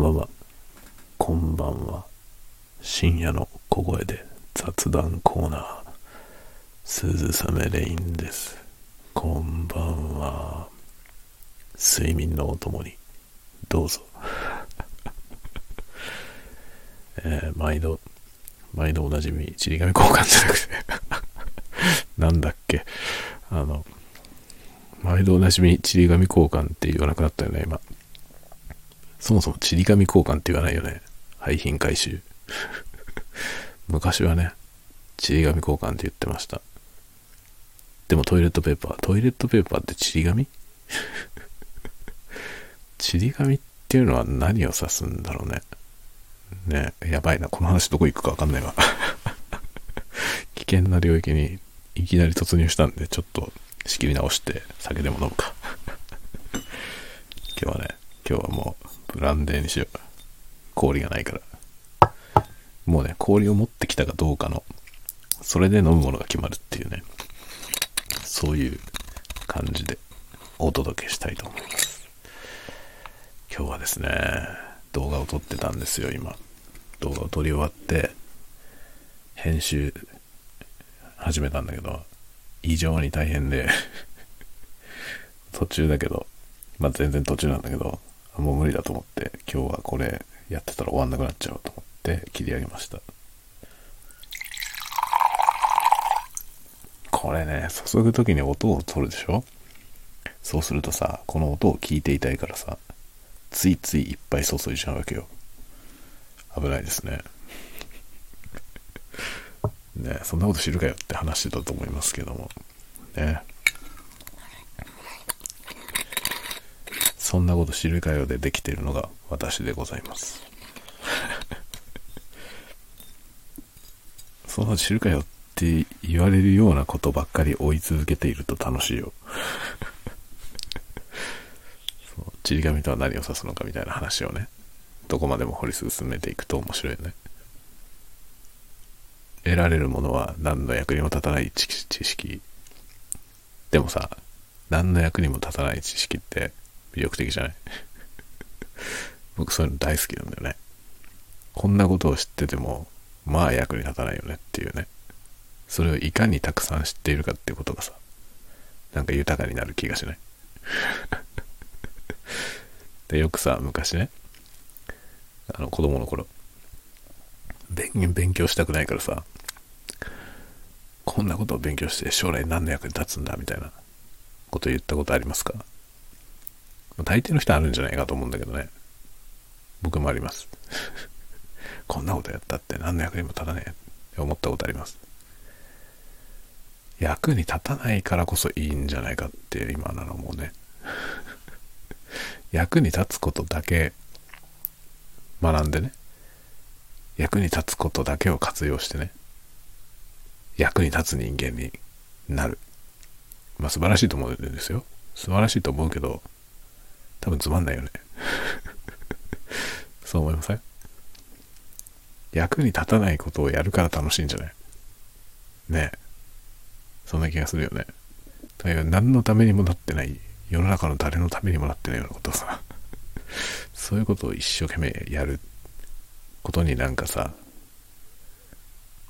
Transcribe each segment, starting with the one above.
ばんは。こんばんは。深夜の小声で雑談コーナー。鈴雨レインです。こんばんは。睡眠のお供に、どうぞ。えー毎度、毎度おなじみ、ちり紙交換じゃなくて、なんだっけ、あの、毎度おなじみ、ちり紙交換って言わなくなったよね、今。そもそもちり紙交換って言わないよね。廃品回収。昔はね、ちり紙交換って言ってました。でもトイレットペーパー、トイレットペーパーってちり紙？ちり紙っていうのは何を指すんだろうね。ねやばいな。この話どこ行くかわかんないわ。危険な領域にいきなり突入したんで、ちょっと仕切り直して酒でも飲むか。今日はね、今日はもうブランデーにしよう。氷がないから。もうね、氷を持ってきたかどうかの、それで飲むものが決まるっていうね、そういう感じでお届けしたいと思います。今日はですね、動画を撮ってたんですよ、今。動画を撮り終わって、編集始めたんだけど、異常に大変で、途中だけど、まあ全然途中なんだけど、もう無理だと思って、今日はこれやってたら終わんなくなっちゃうと思って切り上げました。これね、注ぐ時に音を取るでしょ？そうするとさ、この音を聞いていたいからさ、ついついいっぱい注いじゃうわけよ。危ないですね。ねそんなこと知るかよって話してたと思いますけども。ね。そんなこと知るかよでできているのが私でございます。そんなこと知るかよって言われるようなことばっかり追い続けていると楽しいよ。そうちり紙とは何を指すのかみたいな話をね、どこまでも掘り進めていくと面白いよね。得られるものは何の役にも立たない知識。でもさ、何の役にも立たない知識って魅力的じゃない？僕そういうの大好きなんだよね。こんなことを知ってても、まあ役に立たないよねっていうね。それをいかにたくさん知っているかっていうことがさ、なんか豊かになる気がしない で、よくさ、昔ね、あの子供の頃、勉勉強したくないからさ、こんなことを勉強して将来何の役に立つんだみたいなこと言ったことありますか？大抵の人あるんじゃないかと思うんだけどね。僕もあります。こんなことやったって何の役にも立たねえって思ったことあります。役に立たないからこそいいんじゃないかって今なのもうね。役に立つことだけ学んでね。役に立つことだけを活用してね。役に立つ人間になる。まあ素晴らしいと思うんですよ。素晴らしいと思うけど、多分つまんないよね。そう思いません？役に立たないことをやるから楽しいんじゃない？ねえ。そんな気がするよね。だから何のためにもなってない、世の中の誰のためにもなってないようなことをさ、そういうことを一生懸命やることになんかさ、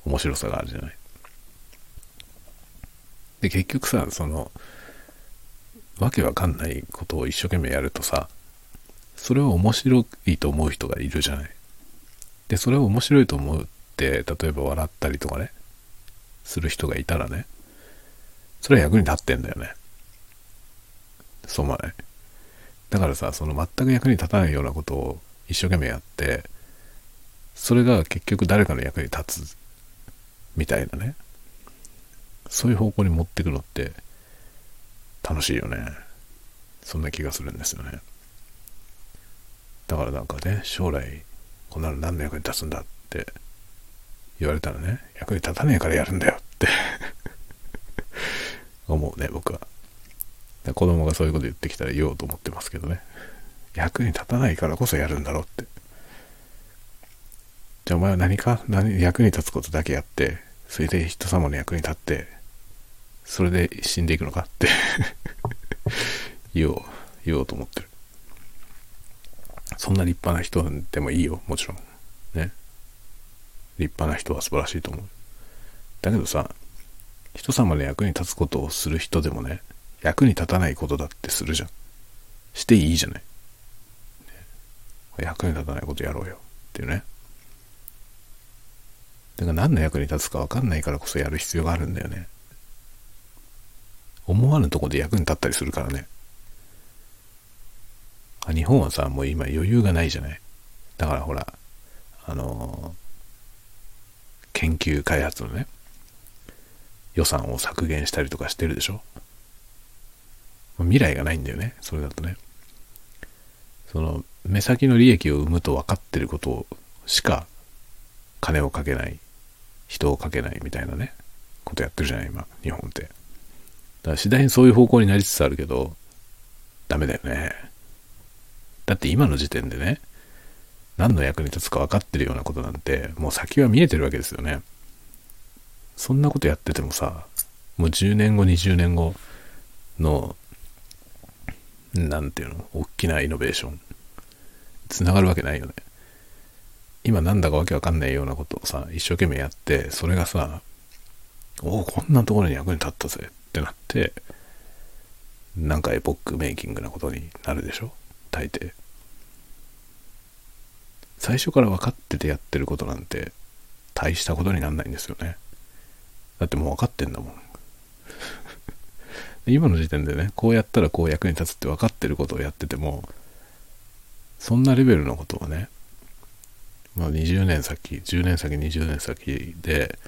面白さがあるじゃない？で、結局さ、その、わけわかんないことを一生懸命やるとさ、それを面白いと思う人がいるじゃない。で、それを面白いと思うって、例えば笑ったりとかね、する人がいたらね、それは役に立ってんだよね。そう思わない？だからさ、その全く役に立たないようなことを一生懸命やって、それが結局誰かの役に立つみたいなね。そういう方向に持ってくのって楽しいよね。そんな気がするんですよね。だからなんかね、将来こんなの何の役に立つんだって言われたらね、役に立たねえからやるんだよって 思うね、僕は。子供がそういうこと言ってきたら言おうと思ってますけどね。役に立たないからこそやるんだろうって。じゃあお前は何か？何？役に立つことだけやって、それで人様の役に立って、それで死んでいくのかって 言おう、言おうと思ってる。そんな立派な人でもいいよ、もちろん。ね。立派な人は素晴らしいと思う。だけどさ、人様の役に立つことをする人でもね、役に立たないことだってするじゃん。していいじゃない。ね、役に立たないことやろうよ。っていうね。だから何の役に立つか分かんないからこそやる必要があるんだよね。思わぬとこで役に立ったりするからね。日本はさ、もう今余裕がないじゃない。だからほら、あのー、研究開発のね、予算を削減したりとかしてるでしょ。未来がないんだよね、それだとね。その、目先の利益を生むと分かってることしか金をかけない、人をかけないみたいなね、ことやってるじゃない、今、日本って。だから次第にそういう方向になりつつあるけど、ダメだよね。だって今の時点でね、何の役に立つか分かってるようなことなんて、もう先は見えてるわけですよね。そんなことやっててもさ、もう10年後、20年後の、なんていうの、大きなイノベーション、つながるわけないよね。今なんだかわけわかんないようなことをさ、一生懸命やって、それがさ、おお、こんなところに役に立ったぜってなって、なんかエポックメイキングなことになるでしょ？大抵。最初から分かっててやってることなんて大したことになんないんですよね。だってもう分かってんだもん。今の時点でね、こうやったらこう役に立つって分かってることをやってても、そんなレベルのことをね、まあ20年先、10年先、20年先で、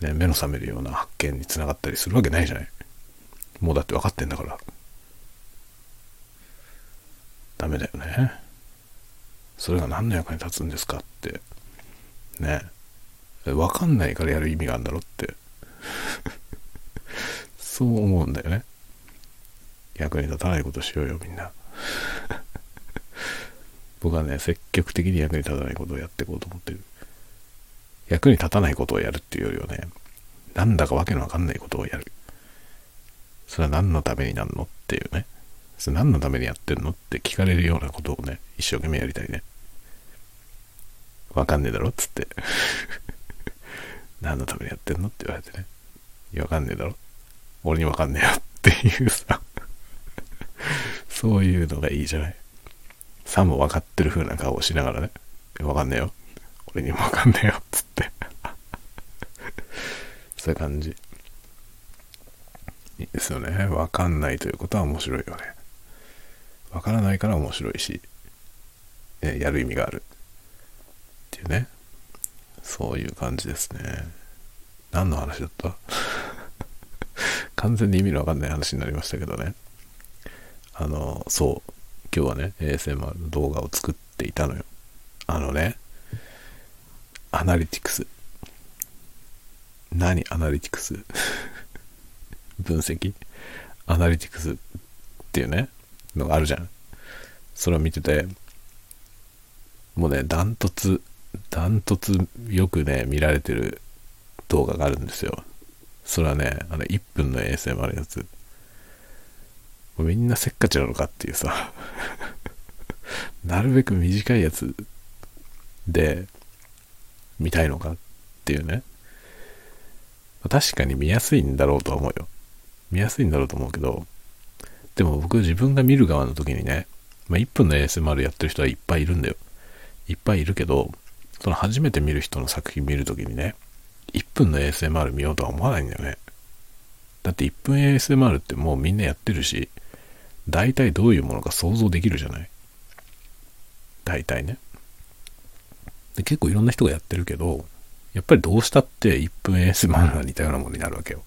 ね、目の覚めるような発見につながったりするわけないじゃない。もうだって分かってんだから。ダメだよね。それが何の役に立つんですかって。ね。わかんないからやる意味があるんだろって。そう思うんだよね。役に立たないことしようよ、みんな。僕はね、積極的に役に立たないことをやっていこうと思ってる。役に立たないことをやるっていうよりはね、なんだかわけのわかんないことをやる。それは何のためになんのっていうね。それ何のためにやってんのって聞かれるようなことをね、一生懸命やりたいね。わかんねえだろっつって 何のためにやってんのって言われてね。いや、わかんねえだろ俺にわかんねえよっていうさそういうのがいいじゃない。さも分かってる風な顔をしながらね。わかんねえよ。俺にもわかんねえよ。つってそういう感じ。いいですよね。わかんないということは面白いよね。わからないから面白いし、やる意味がある。っていうね。そういう感じですね。何の話だった？完全に意味のわかんない話になりましたけどね。あの、そう。今日はね、ASMR の動画を作っていたのよ。あのね、アナリティクス。何アナリティクス？分析？アナリティクスっていうね、のがあるじゃん。それを見てて、もうね、ダントツ、ダントツよくね、見られてる動画があるんですよ。それはね、あの、1分の ASMR のやつ。みんなせっかちなのかっていうさ なるべく短いやつで見たいのかっていうね。確かに見やすいんだろうとは思うよ。見やすいんだろうと思うけど、でも僕自分が見る側の時にね、まあ、1分の ASMR やってる人はいっぱいいるんだよ。いっぱいいるけど、その初めて見る人の作品見るときにね、1分の ASMR 見ようとは思わないんだよね。だって1分 ASMR ってもうみんなやってるし、大体どういうものか想像できるじゃない。大体ね。で結構いろんな人がやってるけど、やっぱりどうしたって1分 ASMR が似たようなものになるわけよ。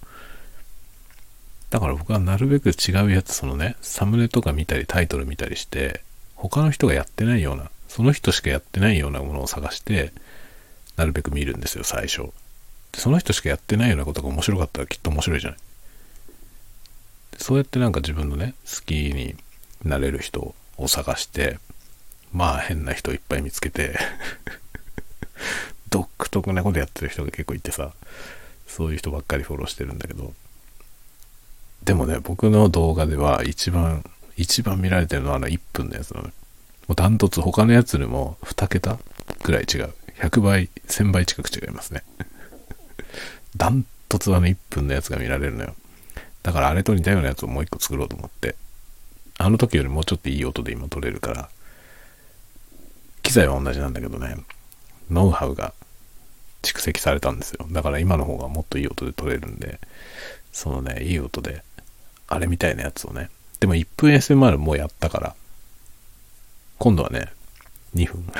だから僕はなるべく違うやつ、そのね、サムネとか見たりタイトル見たりして、他の人がやってないような、その人しかやってないようなものを探して、なるべく見るんですよ、最初。その人しかやってないようなことが面白かったらきっと面白いじゃない。そうやってなんか自分のね、好きになれる人を探して、まあ変な人いっぱい見つけて特なことやってる人が結構いてさ、そういう人ばっかりフォローしてるんだけど、でもね、僕の動画では一番、一番見られてるのはあの1分のやつなの。もうダントツ他のやつよりも2桁ぐらい違う。100倍、1000倍近く違いますね。ダントツはね、1分のやつが見られるのよ。だからあれと似たようなやつをもう1個作ろうと思って、あの時よりもうちょっといい音で今撮れるから、機材は同じなんだけどね、ノウハウが蓄積されたんですよ。だから今の方がもっといい音で撮れるんで、そのね、いい音で、あれみたいなやつをね、でも1分 SMR もうやったから、今度はね、2分。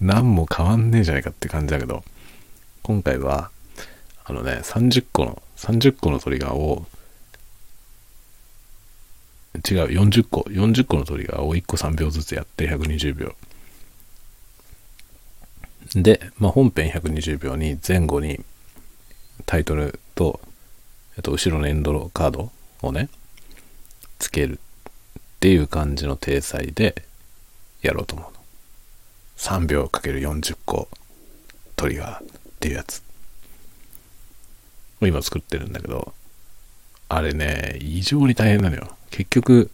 何も変わんねえじゃないかって感じだけど、今回は、あのね、30個の、30個のトリガーを、違う、40個、40個のトリガーを1個3秒ずつやって120秒。で、まあ、本編120秒に前後にタイトルと、えっと、後ろのエンドローカードをね、つけるっていう感じの体裁でやろうと思うの。3秒かける40個トリガーっていうやつ。今作ってるんだけど、あれね、異常に大変なのよ。結局、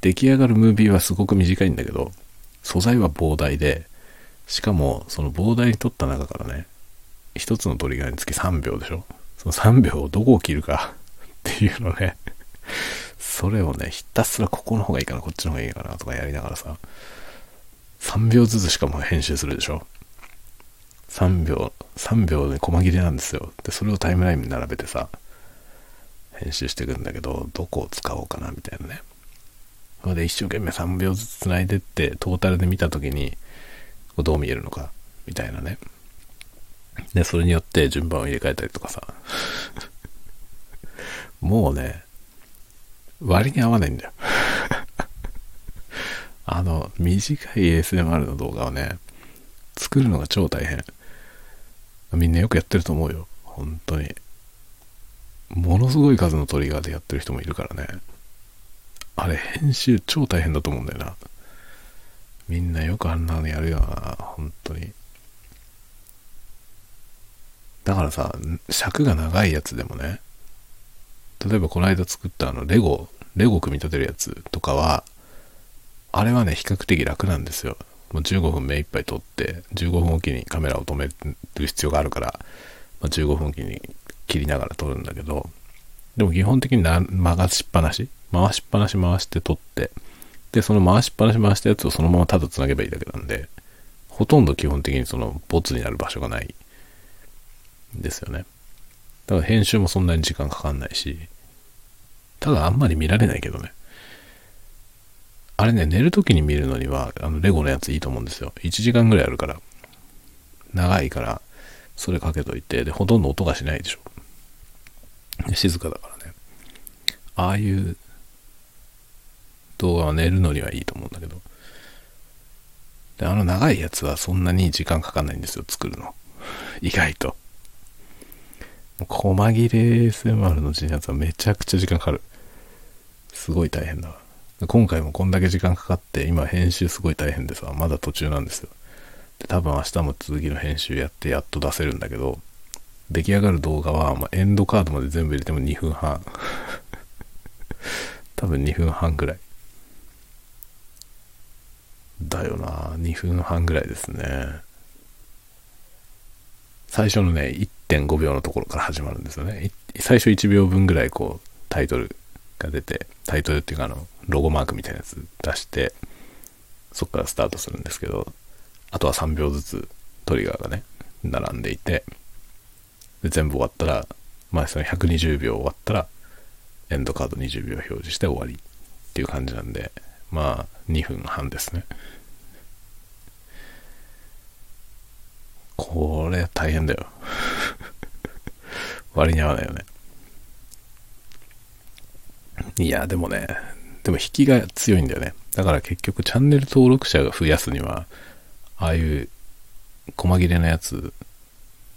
出来上がるムービーはすごく短いんだけど、素材は膨大で、しかも、その膨大に取った中からね、一つのトリガーにつき3秒でしょ？その3秒をどこを切るかっていうのねそれをね、ひたすらここの方がいいかな、こっちの方がいいかなとかやりながらさ、3秒ずつしかも編集するでしょ ?3 秒、3秒で細切れなんですよ。で、それをタイムラインに並べてさ、編集していくんだけど、どこを使おうかなみたいなね。それで一生懸命3秒ずつ繋いでって、トータルで見た時に、どう見えるのか、みたいなね。で、それによって順番を入れ替えたりとかさ。もうね、割に合わないんだよ あの、短い ASMR の動画をね、作るのが超大変。みんなよくやってると思うよ。本当に。ものすごい数のトリガーでやってる人もいるからね。あれ、編集超大変だと思うんだよな。みんなよくあんなのやるよな。本当に。だからさ、尺が長いやつでもね、例えばこの間作ったあのレゴ、レゴ組み立てるやつとかは、あれはね、比較的楽なんですよ。もう15分目いっぱい撮って、15分おきにカメラを止める必要があるから、まあ、15分おきに切りながら撮るんだけど、でも基本的に回しっぱなし回しっぱなし回して撮って、で、その回しっぱなし回したやつをそのままただ繋げばいいだけなんで、ほとんど基本的にそのボツになる場所がないですよね。だから編集もそんなに時間かかんないし、ただあんまり見られないけどね。あれね、寝るときに見るのには、あの、レゴのやついいと思うんですよ。1時間ぐらいあるから。長いから、それかけといて、で、ほとんど音がしないでしょ。静かだからね。ああいう動画は寝るのにはいいと思うんだけど。で、あの長いやつはそんなに時間かかんないんですよ、作るの。意外と。細切れ ASMR のやつはめちゃくちゃ時間かかる。すごい大変だわ。今回もこんだけ時間かかって、今編集すごい大変でさ、まだ途中なんですよ。で、多分明日も続きの編集やってやっと出せるんだけど、出来上がる動画は、ま、エンドカードまで全部入れても2分半。多分2分半ぐらい。だよな2分半ぐらいですね。最初のね、1.5秒のところから始まるんですよね。最初1秒分ぐらいこう、タイトルが出て、タイトルっていうかあの、ロゴマークみたいなやつ出して、そこからスタートするんですけど、あとは3秒ずつトリガーがね、並んでいて、で全部終わったら、まあその120秒終わったら、エンドカード20秒表示して終わりっていう感じなんで、まあ2分半ですね。これ大変だよ。割に合わないよね。いや、でもね、でも引きが強いんだよね。だから結局チャンネル登録者が増やすには、ああいう細切れなやつ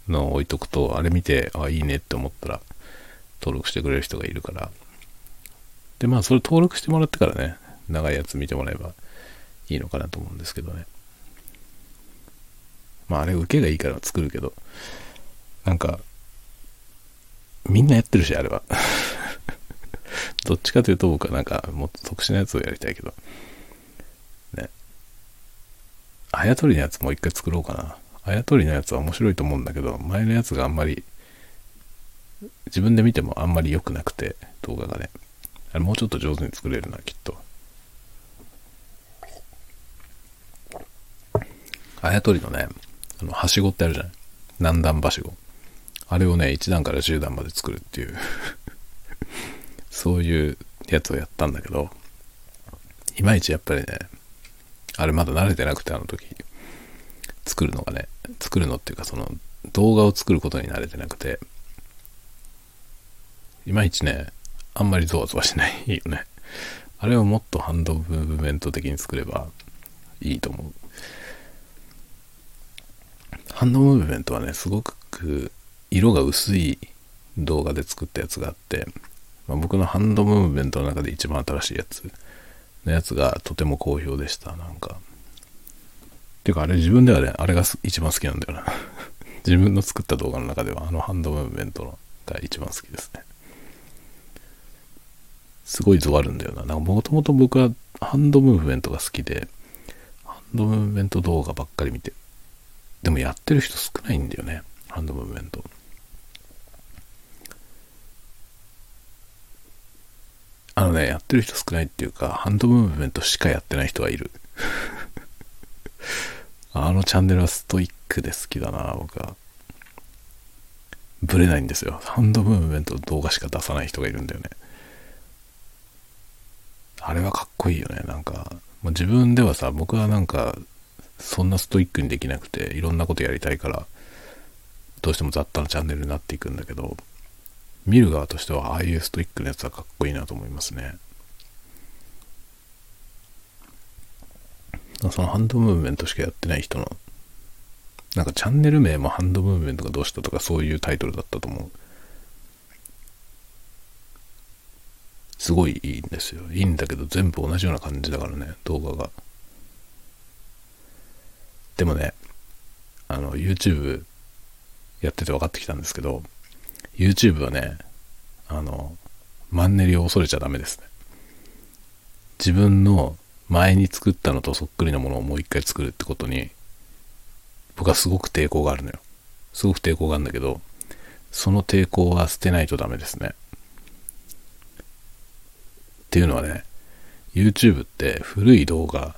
の置いとくと、あれ見て、あ、いいねって思ったら、登録してくれる人がいるから。で、まあ、それ登録してもらってからね、長いやつ見てもらえばいいのかなと思うんですけどね。まあ、あれ受けがいいから作るけど、なんか、みんなやってるし、あれは。どっちかというと僕はなんかもっと特殊なやつをやりたいけど。ね。あやとりのやつもう一回作ろうかな。あやとりのやつは面白いと思うんだけど、前のやつがあんまり、自分で見てもあんまり良くなくて、動画がね。あれもうちょっと上手に作れるな、きっと。あやとりのね、あの、はしごってあるじゃない何段はしご。あれをね、1段から10段まで作るっていう そういうやつをやったんだけど、いまいちやっぱりね、あれまだ慣れてなくてあの時、作るのがね、作るのっていうかその動画を作ることに慣れてなくて、いまいちね、あんまりゾワゾワしないよね。あれをもっとハンドムーブメント的に作ればいいと思う。ハンドムーブメントはね、すごく色が薄い動画で作ったやつがあって、まあ、僕のハンドムーブメントの中で一番新しいやつのやつがとても好評でした。なんか。ていうかあれ自分ではね、あれが一番好きなんだよな。自分の作った動画の中ではあのハンドムーブメントが一番好きですね。すごい図あるんだよな。なんかもともと僕はハンドムーブメントが好きで、ハンドムーブメント動画ばっかり見て。でもやってる人少ないんだよね。ハンドムーブメント。あのね、やってる人少ないっていうか、ハンドムーブメントしかやってない人がいる。あのチャンネルはストイックで好きだな、僕は。ブレないんですよ。ハンドムーブメントの動画しか出さない人がいるんだよね。あれはかっこいいよね。なんか、もう自分ではさ、僕はなんか、そんなストイックにできなくて、いろんなことやりたいから、どうしても雑多なチャンネルになっていくんだけど、見る側としてはああいうストイックなやつはかっこいいなと思いますね。そのハンドムーブメントしかやってない人の、なんかチャンネル名もハンドムーブメントがどうしたとかそういうタイトルだったと思う。すごいいいんですよ。いいんだけど全部同じような感じだからね、動画が。でもね、あの、YouTube やってて分かってきたんですけど、YouTube はね、あの、マンネリを恐れちゃダメですね。自分の前に作ったのとそっくりなものをもう一回作るってことに、僕はすごく抵抗があるのよ。すごく抵抗があるんだけど、その抵抗は捨てないとダメですね。っていうのはね、YouTube って古い動画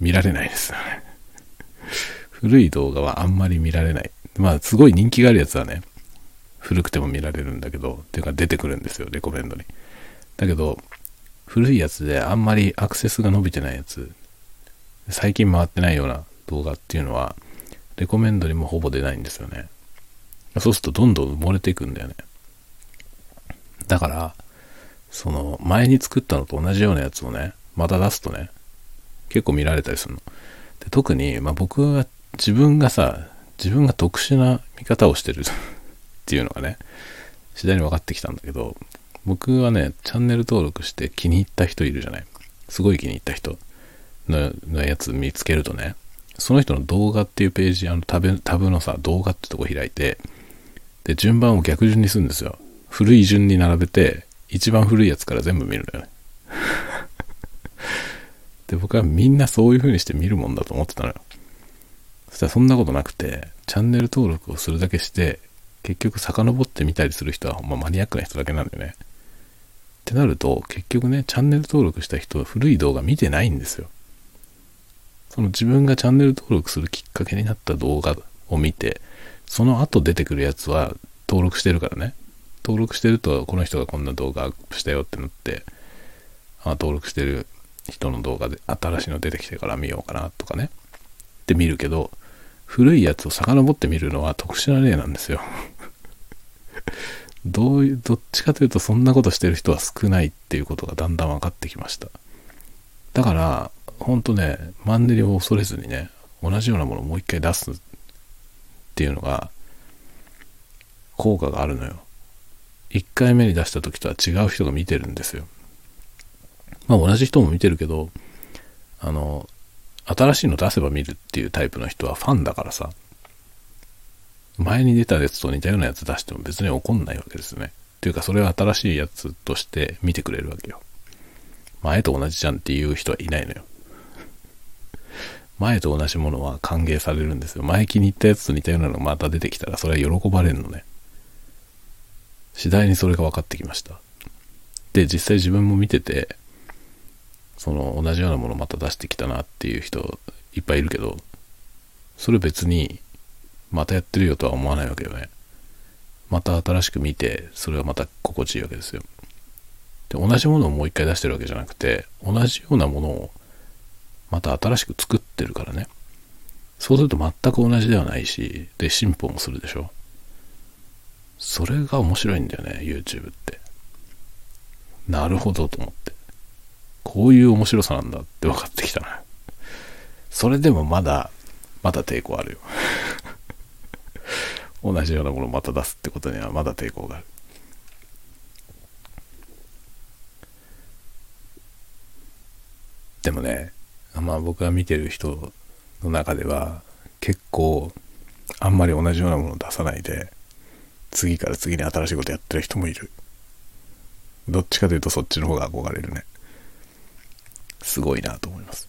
見られないですよね。古い動画はあんまり見られない。まあ、すごい人気があるやつはね、古くても見られるんだけど、っていうか出てくるんですよ、レコメンドに。だけど、古いやつであんまりアクセスが伸びてないやつ、最近回ってないような動画っていうのは、レコメンドにもほぼ出ないんですよね。そうするとどんどん埋もれていくんだよね。だから、その前に作ったのと同じようなやつをね、また出すとね、結構見られたりするの。で特に、まあ、僕は自分がさ、自分が特殊な見方をしてる っていうのがね、次第に分かってきたんだけど、僕はね、チャンネル登録して気に入った人いるじゃない。すごい気に入った人のやつ見つけるとね、その人の動画っていうページ、あのタブタブのさ、動画ってとこ開いて、で、順番を逆順にするんですよ。古い順に並べて、一番古いやつから全部見るんだよね。で、僕はみんなそういう風にして見るもんだと思ってたのよ。そしたらそんなことなくて、チャンネル登録をするだけして、結局遡って見たりする人はほんまマニアックな人だけなんだよね。ってなると、結局ね、チャンネル登録した人は古い動画見てないんですよ。その自分がチャンネル登録するきっかけになった動画を見て、その後出てくるやつは登録してるからね。登録してると、この人がこんな動画アップしたよってなって、あ登録してる人の動画で新しいの出てきてから見ようかなとかね。って見るけど、古いやつを遡って見るのは特殊な例なんですよ どういう、どっちかというとそんなことしてる人は少ないっていうことがだんだん分かってきました。だから、ほんとね、マンネリを恐れずにね、同じようなものをもう一回出すっていうのが、効果があるのよ。1回目に出した時とは違う人が見てるんですよ。まあ同じ人も見てるけど、あの、新しいの出せば見るっていうタイプの人はファンだからさ、前に出たやつと似たようなやつ出しても別に怒んないわけですね。っていうかそれは新しいやつとして見てくれるわけよ。前と同じじゃんっていう人はいないのよ。前と同じものは歓迎されるんですよ。前気に入ったやつと似たようなのがまた出てきたらそれは喜ばれるのね。次第にそれが分かってきました。で、実際自分も見てて、その同じようなものまた出してきたなっていう人いっぱいいるけど、それ別にまたやってるよとは思わないわけよね。また新しく見て、それはまた心地いいわけですよ。で、同じものをもう一回出してるわけじゃなくて、同じようなものをまた新しく作ってるからね。そうすると全く同じではないし、で、進歩もするでしょ。それが面白いんだよね、YouTube って。なるほどと思って。こういう面白さなんだって分かってきたな。それでもまだ、まだ抵抗あるよ。同じようなものをまた出すってことにはまだ抵抗がある。でもね、まあ僕が見てる人の中では結構あんまり同じようなものを出さないで次から次に新しいことやってる人もいる。どっちかというとそっちの方が憧れるね。すごいなと思います。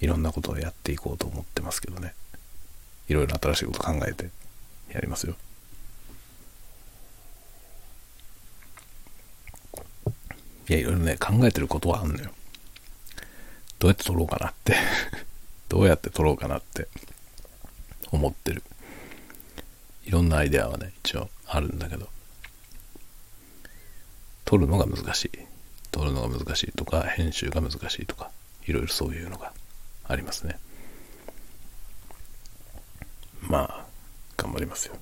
いろんなことをやっていこうと思ってますけどね。いろいろ新しいこと考えてやりますよ。いや、いろいろね、考えてることはあんのよ。どうやって撮ろうかなって どうやって撮ろうかなって思ってる。いろんなアイデアはね、一応あるんだけど、撮るのが難しい。撮るのが難しいとか、編集が難しいとか、いろいろそういうのがありますね。まあ、頑張りますよ。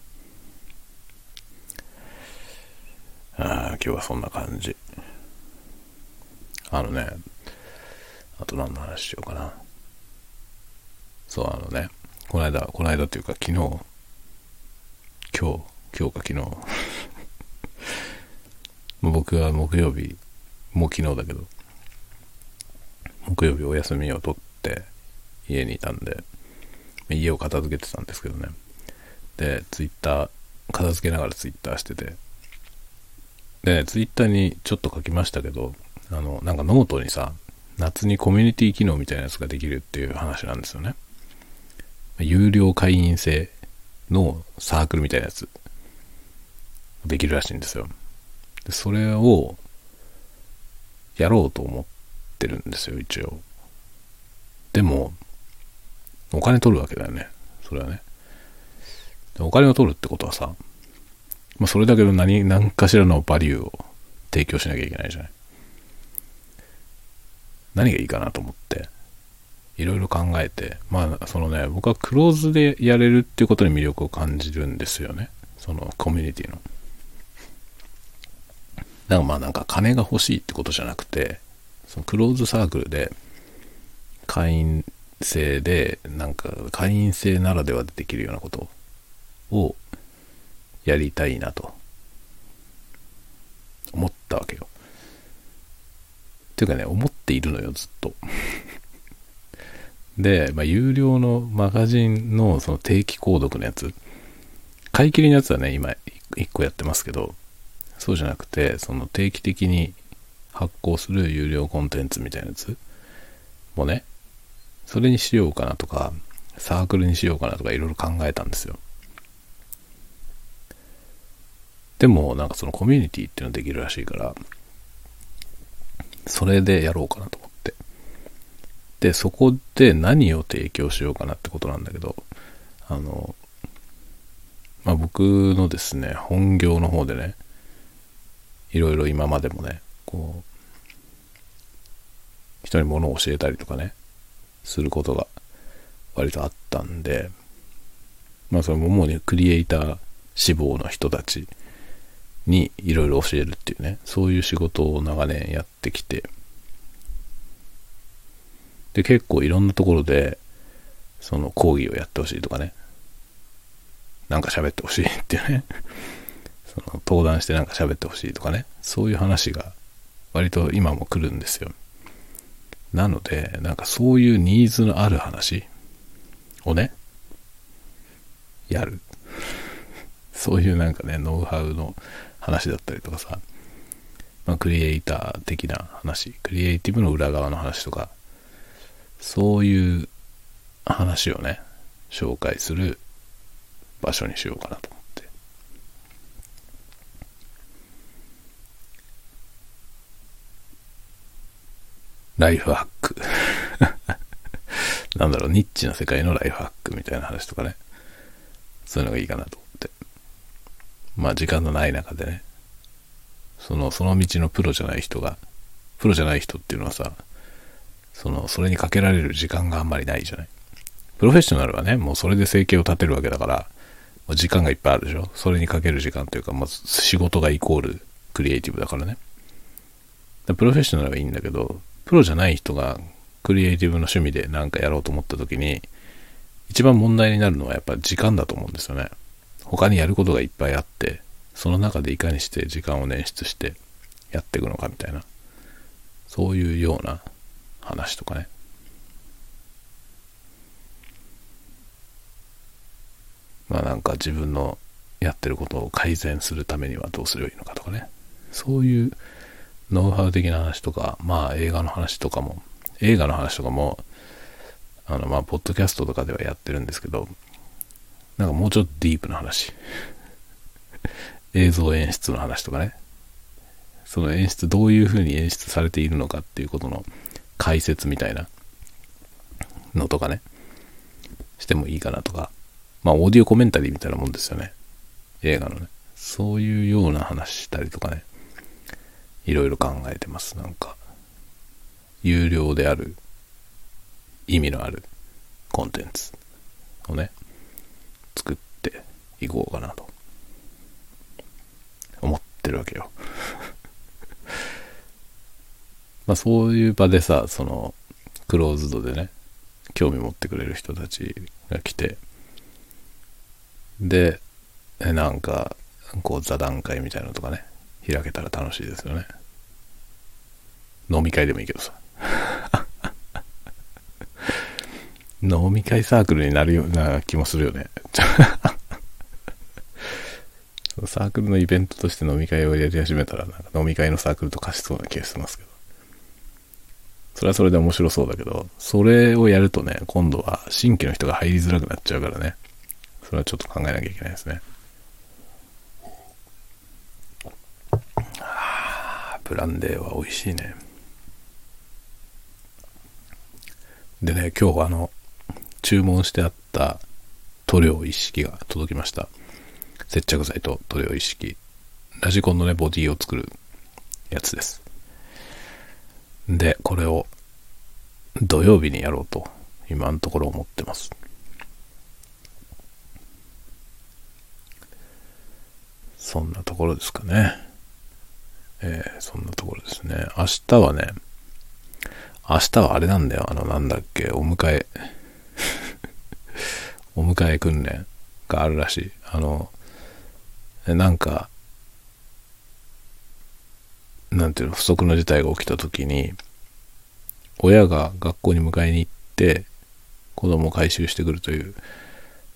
ああ、今日はそんな感じ。あのね、あと何の話しようかな。そう、あのね、この間、この間っていうか昨日、今日、今日か昨日僕は木曜日、もう昨日だけど、木曜日お休みを取って家にいたんで、家を片付けてたんですけどね。で、ツイッター、片付けながらツイッターしてて、で、ね、ツイッターにちょっと書きましたけど、あの、なんかノートにさ、夏にコミュニティ機能みたいなやつができるっていう話なんですよね。有料会員制のサークルみたいなやつ、できるらしいんですよ。でそれを、やろうと思ってるんですよ、一応。でも、お金取るわけだよね。それはね。お金を取るってことはさ、まあ、それだけの何、何かしらのバリューを提供しなきゃいけないじゃない。何がいいかなと思って、いろいろ考えて、まあ、そのね、僕はクローズでやれるっていうことに魅力を感じるんですよね。そのコミュニティの。だからまあなんか金が欲しいってことじゃなくて、そのクローズサークルで会員制で、なんか会員制ならではでできるようなことをやりたいなと思ったわけよ。っていうかね、思っているのよ、ずっと。で、まあ、有料のマガジンのその定期購読のやつ、買い切りのやつはね、今、1個やってますけど、そうじゃなくて、その定期的に発行する有料コンテンツみたいなやつもね、それにしようかなとか、サークルにしようかなとかいろいろ考えたんですよ。でも、なんかそのコミュニティっていうのできるらしいから、それでやろうかなと思って。で、そこで何を提供しようかなってことなんだけど、あの、まあ、僕のですね、本業の方でね、いろいろ今までもね、こう、人に物を教えたりとかね、することが割とあったんで、まあそれももうね、クリエイター志望の人たちにいろいろ教えるっていうね、そういう仕事を長年やってきて、で、結構いろんなところで、その講義をやってほしいとかね、なんか喋ってほしいっていうね、その登壇してなんか喋ってほしいとかね、そういう話が割と今も来るんですよ。なので、なんかそういうニーズのある話をね、やる。そういうなんかね、ノウハウの話だったりとかさ、まあ、クリエイター的な話、クリエイティブの裏側の話とか、そういう話をね、紹介する場所にしようかなと思って。ライフハック。なんだろう、ニッチな世界のライフハックみたいな話とかね。そういうのがいいかなと思って。まあ時間のない中でね。その、その道のプロじゃない人が、プロじゃない人っていうのはさ、その、それにかけられる時間があんまりないじゃない。プロフェッショナルはね、もうそれで生計を立てるわけだから、時間がいっぱいあるでしょそれにかける時間というか、まず仕事がイコールクリエイティブだからね。プロフェッショナルはいいんだけど、プロじゃない人がクリエイティブの趣味で何かやろうと思った時に、一番問題になるのはやっぱ時間だと思うんですよね。他にやることがいっぱいあって、その中でいかにして時間を捻出してやっていくのかみたいな、そういうような話とかね。まあなんか自分のやってることを改善するためにはどうすればいいのかとかね。そういうノウハウ的な話とか、まあ映画の話とかも、映画の話とかも、あのまあ、ポッドキャストとかではやってるんですけど、なんかもうちょっとディープな話。映像演出の話とかね。その演出、どういう風に演出されているのかっていうことの解説みたいなのとかね。してもいいかなとか。まあ、オーディオコメンタリーみたいなもんですよね。映画のね。そういうような話したりとかね。いろいろ考えてます。なんか、有料である、意味のあるコンテンツをね、作っていこうかなと、思ってるわけよ。まあそういう場でさ、その、クローズドでね、興味持ってくれる人たちが来て、で、なんか、こう座談会みたいなのとかね、開けたら楽しいですよね。飲み会でもいいけどさ。飲み会サークルになるような気もするよね。サークルのイベントとして飲み会をやり始めたら、なんか飲み会のサークルと化しそうな気がしますけど。それはそれで面白そうだけど、それをやるとね、今度は新規の人が入りづらくなっちゃうからね。それはちょっと考えなきゃいけないですね。ブランデーは美味しいね。でね、今日あの、注文してあった塗料一式が届きました。接着剤と塗料一式。ラジコンのね、ボディを作るやつです。で、これを土曜日にやろうと、今のところ思ってます。そんなところですかね。えー、そんなところですね。明日はね、明日はあれなんだよ。あの、なんだっけ、お迎え お迎え訓練があるらしい。あの、なんか、なんていうの、不測の事態が起きた時に、親が学校に迎えに行って、子供を回収してくるという、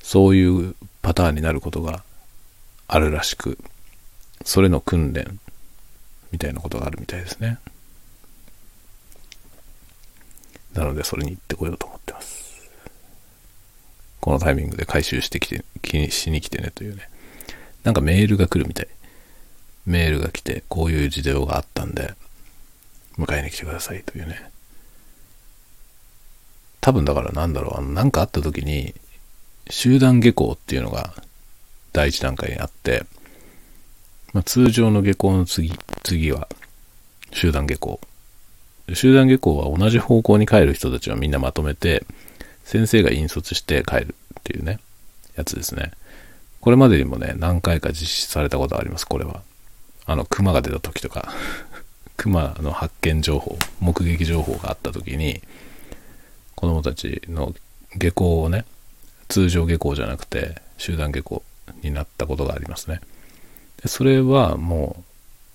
そういうパターンになることがあるらしく、それの訓練みたいなことがあるみたいですね。なのでそれに行ってこようと思ってます。このタイミングで回収してきて、気にしに来てねというね。なんかメールが来るみたい。メールが来て、こういう事情があったんで、迎えに来てくださいというね。多分だからなんだろう、あの、なんかあった時に、集団下校っていうのが第一段階にあって、まあ、通常の下校の次、次は集団下校。集団下校は同じ方向に帰る人たちをみんなまとめて、先生が引率して帰るっていうね、やつですね。これまでにもね、何回か実施されたことあります、これは。あの、熊が出た時とか、熊の発見情報、目撃情報があった時に、子供たちの下校をね、通常下校じゃなくて、集団下校になったことがありますね。でそれはも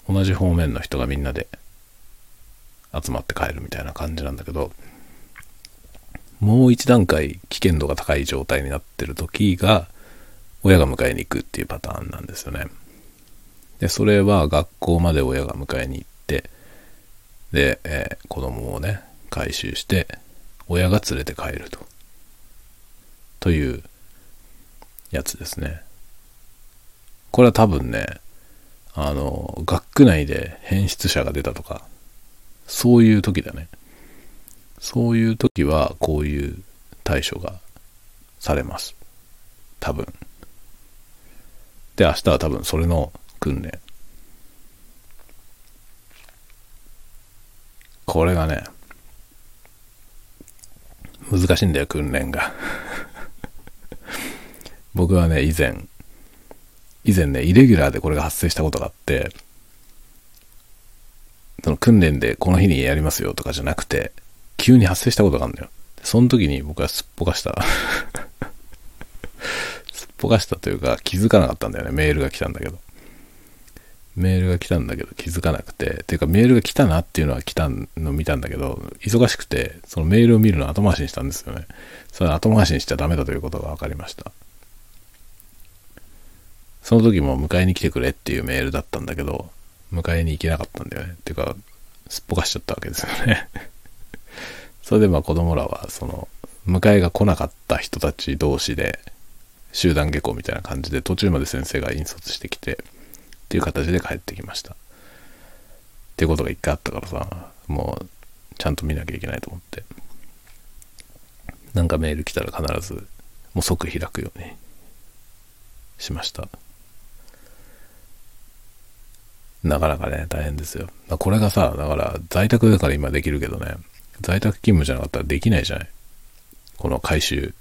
う、同じ方面の人がみんなで集まって帰るみたいな感じなんだけど、もう一段階危険度が高い状態になってる時が、親が迎えに行くっていうパターンなんですよね。で、それは学校まで親が迎えに行って、で、えー、子供をね、回収して、親が連れて帰ると。というやつですね。これは多分ね、あの、学区内で変質者が出たとか、そういう時だね。そういう時は、こういう対処がされます。多分。で、明日は多分それの訓練。これがね、難しいんだよ、訓練が。僕はね、以前、以前ね、イレギュラーでこれが発生したことがあって、その訓練でこの日にやりますよとかじゃなくて、急に発生したことがあるんだよ。その時に僕はすっぽかした すっぽかしたというか気づかなかったんだよね。メールが来たんだけど。メールが来たんだけど気づかなくて、ていうかメールが来たなっていうのは来たの見たんだけど、忙しくて、そのメールを見るの後回しにしたんですよね。それ後回しにしちゃダメだということが分かりました。その時も迎えに来てくれっていうメールだったんだけど、迎えに行けなかったんだよね。っていうか、すっぽかしちゃったわけですよね。それでまあ子供らは、その、迎えが来なかった人たち同士で、集団下校みたいな感じで、途中まで先生が引率してきて、っていう形で帰ってきました。っていうことが一回あったからさ、もう、ちゃんと見なきゃいけないと思って。なんかメール来たら必ず、もう即開くようにしました。なかなかね、大変ですよ。これがさ、だから在宅だから今できるけどね、在宅勤務じゃなかったらできないじゃない。この回収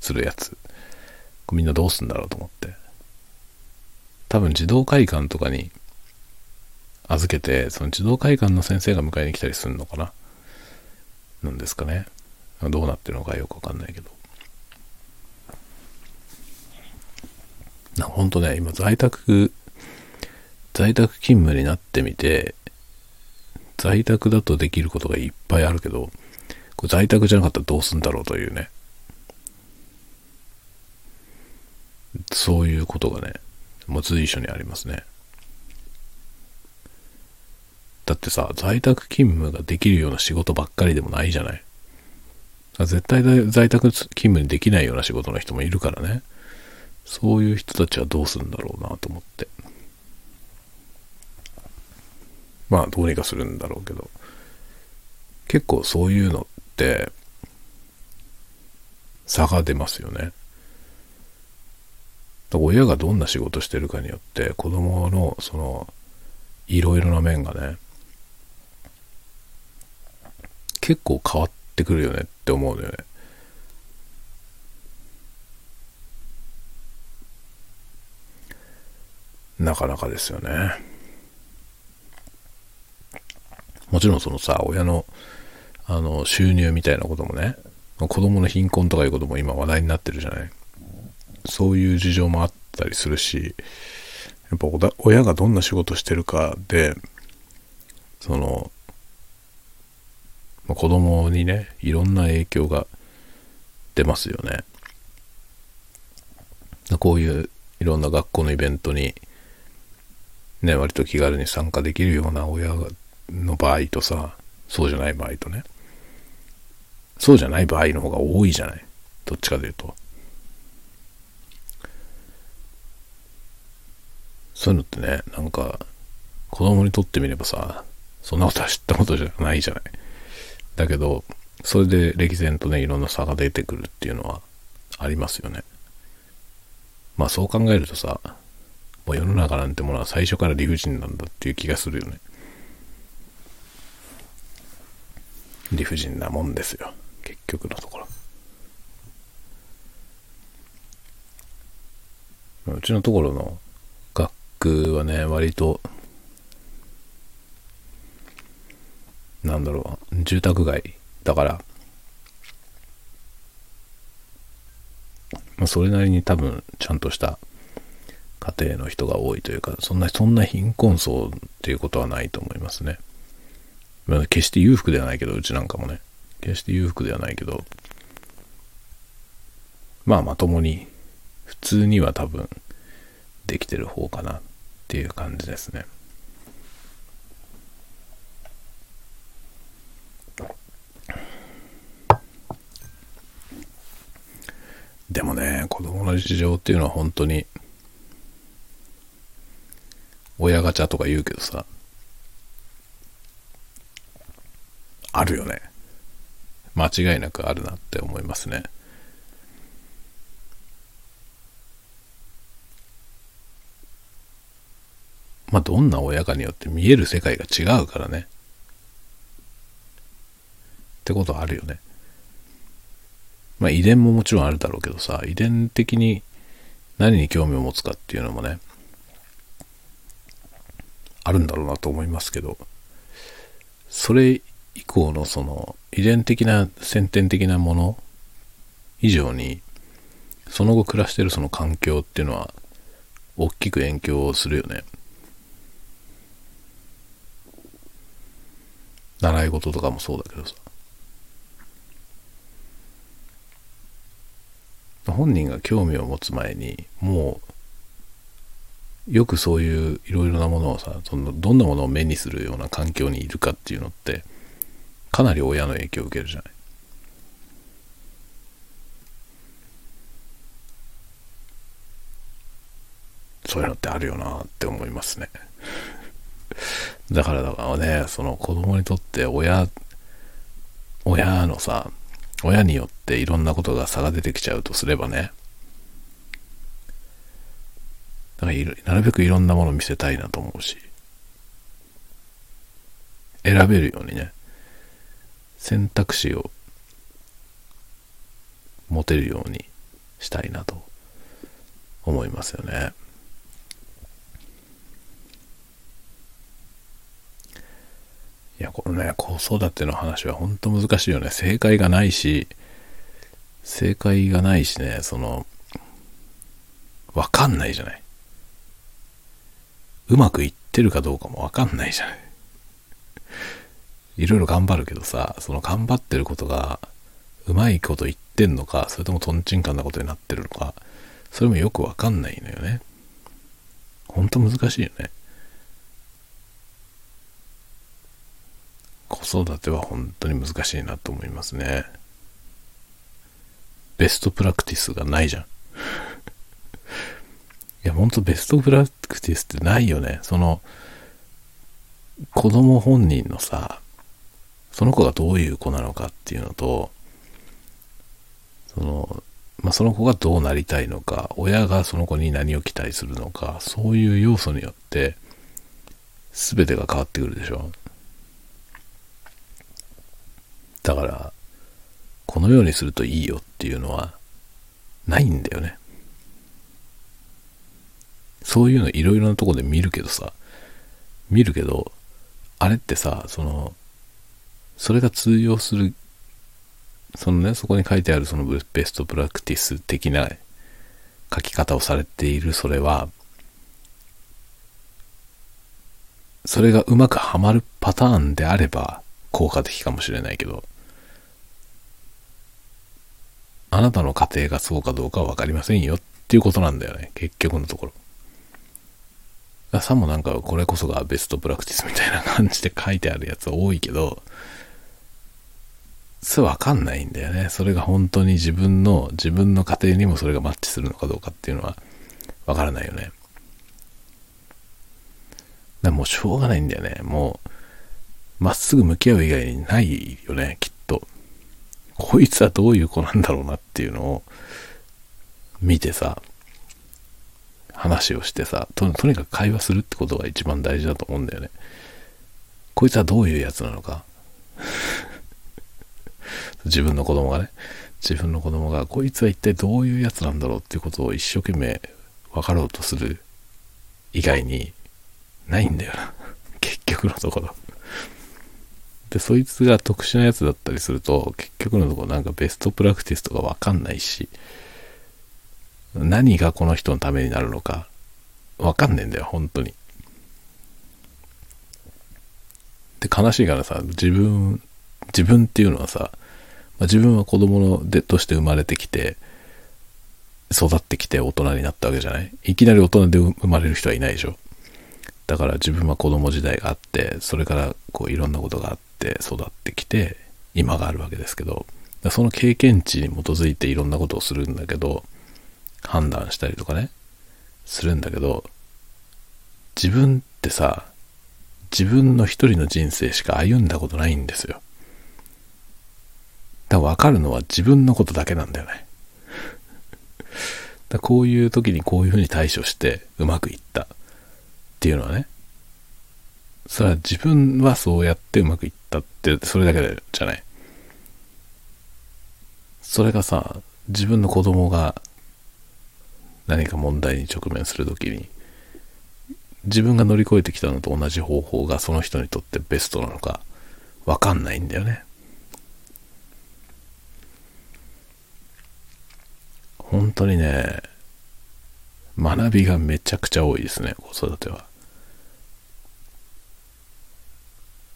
するやつ。みんなどうすんだろうと思って。多分児童会館とかに預けて、その児童会館の先生が迎えに来たりするのかななんですかね。どうなってるのかよくわかんないけど。なほんとね、今在宅在宅勤務になってみて、在宅だとできることがいっぱいあるけど、これ在宅じゃなかったらどうすんだろうというね。そういうことがね、もう随所にありますね。だってさ、在宅勤務ができるような仕事ばっかりでもないじゃない。絶対在宅勤務にできないような仕事の人もいるからね。そういう人たちはどうするんだろうなと思って。まあどうにかするんだろうけど結構そういうのって差が出ますよね。親がどんな仕事してるかによって子供のそのいろいろな面がね結構変わってくるよねって思うのよね。なかなかですよね。もちろんそのさ、親の、あの、収入みたいなこともね、子供の貧困とかいうことも今話題になってるじゃない。そういう事情もあったりするし、やっぱ親がどんな仕事してるかで、その、子供にね、いろんな影響が出ますよね。こういういろんな学校のイベントに、ね、割と気軽に参加できるような親の場合とさ、そうじゃない場合とね。そうじゃない場合の方が多いじゃない。どっちかというと。そういうのってね、なんか、子供にとってみればさ、そんなことは知ったことじゃないじゃない。だけど、それで歴然とね、いろんな差が出てくるっていうのはありますよね。まあそう考えるとさ、もう世の中なんてものは最初から理不尽なんだっていう気がするよね。理不尽なもんですよ。結局のところ。うちのところの学区はね割となんだろう住宅街だからまあ、それなりに多分ちゃんとした家庭の人が多いというかそんなそんな貧困層っていうことはないと思いますね。まあ、決して裕福ではないけど、うちなんかもね。決して裕福ではないけど、まあまともに普通には多分できてる方かなっていう感じですね。でもね、子供の事情っていうのは本当に、親ガチャとか言うけどさ、あるよね。間違いなくあるなって思いますね。まあ、どんな親かによって見える世界が違うからね。ってことはあるよね。まあ遺伝ももちろんあるだろうけどさ、遺伝的に何に興味を持つかっていうのもね、あるんだろうなと思いますけど、それ以降のその遺伝的な先天的なもの以上に、その後暮らしてるその環境っていうのは、大きく影響をするよね。習い事とかもそうだけどさ。本人が興味を持つ前にもうよくそういういろいろなものをさそのどんなものを目にするような環境にいるかっていうのってかなり親の影響を受けるじゃない。そういうのってあるよなって思いますね。だからだからね、その子供にとって親、親のさ、親によっていろんなことが差が出てきちゃうとすればね、だからなるべくいろんなものを見せたいなと思うし、選べるようにね、選択肢を持てるようにしたいなと思いますよね。いや、このね、子育ての話は本当難しいよね。正解がないし、正解がないしね、その、わかんないじゃない。うまくいってるかどうかもわかんないじゃない。いろいろ頑張るけどさ、その頑張ってることが、うまいこと言ってんのか、それともトンチンカンなことになってるのか、それもよくわかんないのよね。ほんと難しいよね。子育ては本当に難しいなと思いますね。ベストプラクティスがないじゃん。いや、ほんとベストプラクティスってないよね。その、子供本人のさ、その子がどういう子なのかっていうのと、その、まあ、その子がどうなりたいのか、親がその子に何を期待するのか、そういう要素によって、全てが変わってくるでしょ。だから、このようにするといいよっていうのは、ないんだよね。そういうのいろいろなとこで見るけどさ、見るけど、あれってさ、その、それが通用する、そのね、そこに書いてあるそのベストプラクティス的な書き方をされているそれは、それがうまくはまるパターンであれば効果的かもしれないけど、あなたの家庭がそうかどうかは分かりませんよっていうことなんだよね。結局のところ。さもなんかこれこそがベストプラクティスみたいな感じで書いてあるやつは多いけど、それ分かんないんだよね。それが本当に自分の、自分の家庭にもそれがマッチするのかどうかっていうのは分からないよね。だもうしょうがないんだよね。もう、まっすぐ向き合う以外にないよね、きっと。こいつはどういう子なんだろうなっていうのを見てさ、話をしてさと、とにかく会話するってことが一番大事だと思うんだよね。こいつはどういうやつなのか。自分の子供がね、自分の子供が、こいつは一体どういうやつなんだろうっていうことを一生懸命分かろうとする以外にないんだよな。結局のところ。で、そいつが特殊なやつだったりすると、結局のところなんかベストプラクティスとかわかんないし、何がこの人のためになるのか、わかんねえんだよ、本当に。で、悲しいからさ、自分、自分っていうのはさ、まあ、自分は子供のでとして生まれてきて、育ってきて大人になったわけじゃない？いきなり大人で生まれる人はいないでしょ。だから自分は子供時代があって、それからこういろんなことがあって育ってきて、今があるわけですけど、その経験値に基づいていろんなことをするんだけど、判断したりとかね、するんだけど、自分ってさ、自分の一人の人生しか歩んだことないんですよ。だから分かるのは自分のことだけなんだよね。だこういう時にこういうふうに対処してうまくいったっていうのはね、それは自分はそうやってうまくいったってそれだけじゃない。それがさ、自分の子供が何か問題に直面する時に自分が乗り越えてきたのと同じ方法がその人にとってベストなのかわかんないんだよね。本当にね、学びがめちゃくちゃ多いですね、子育ては。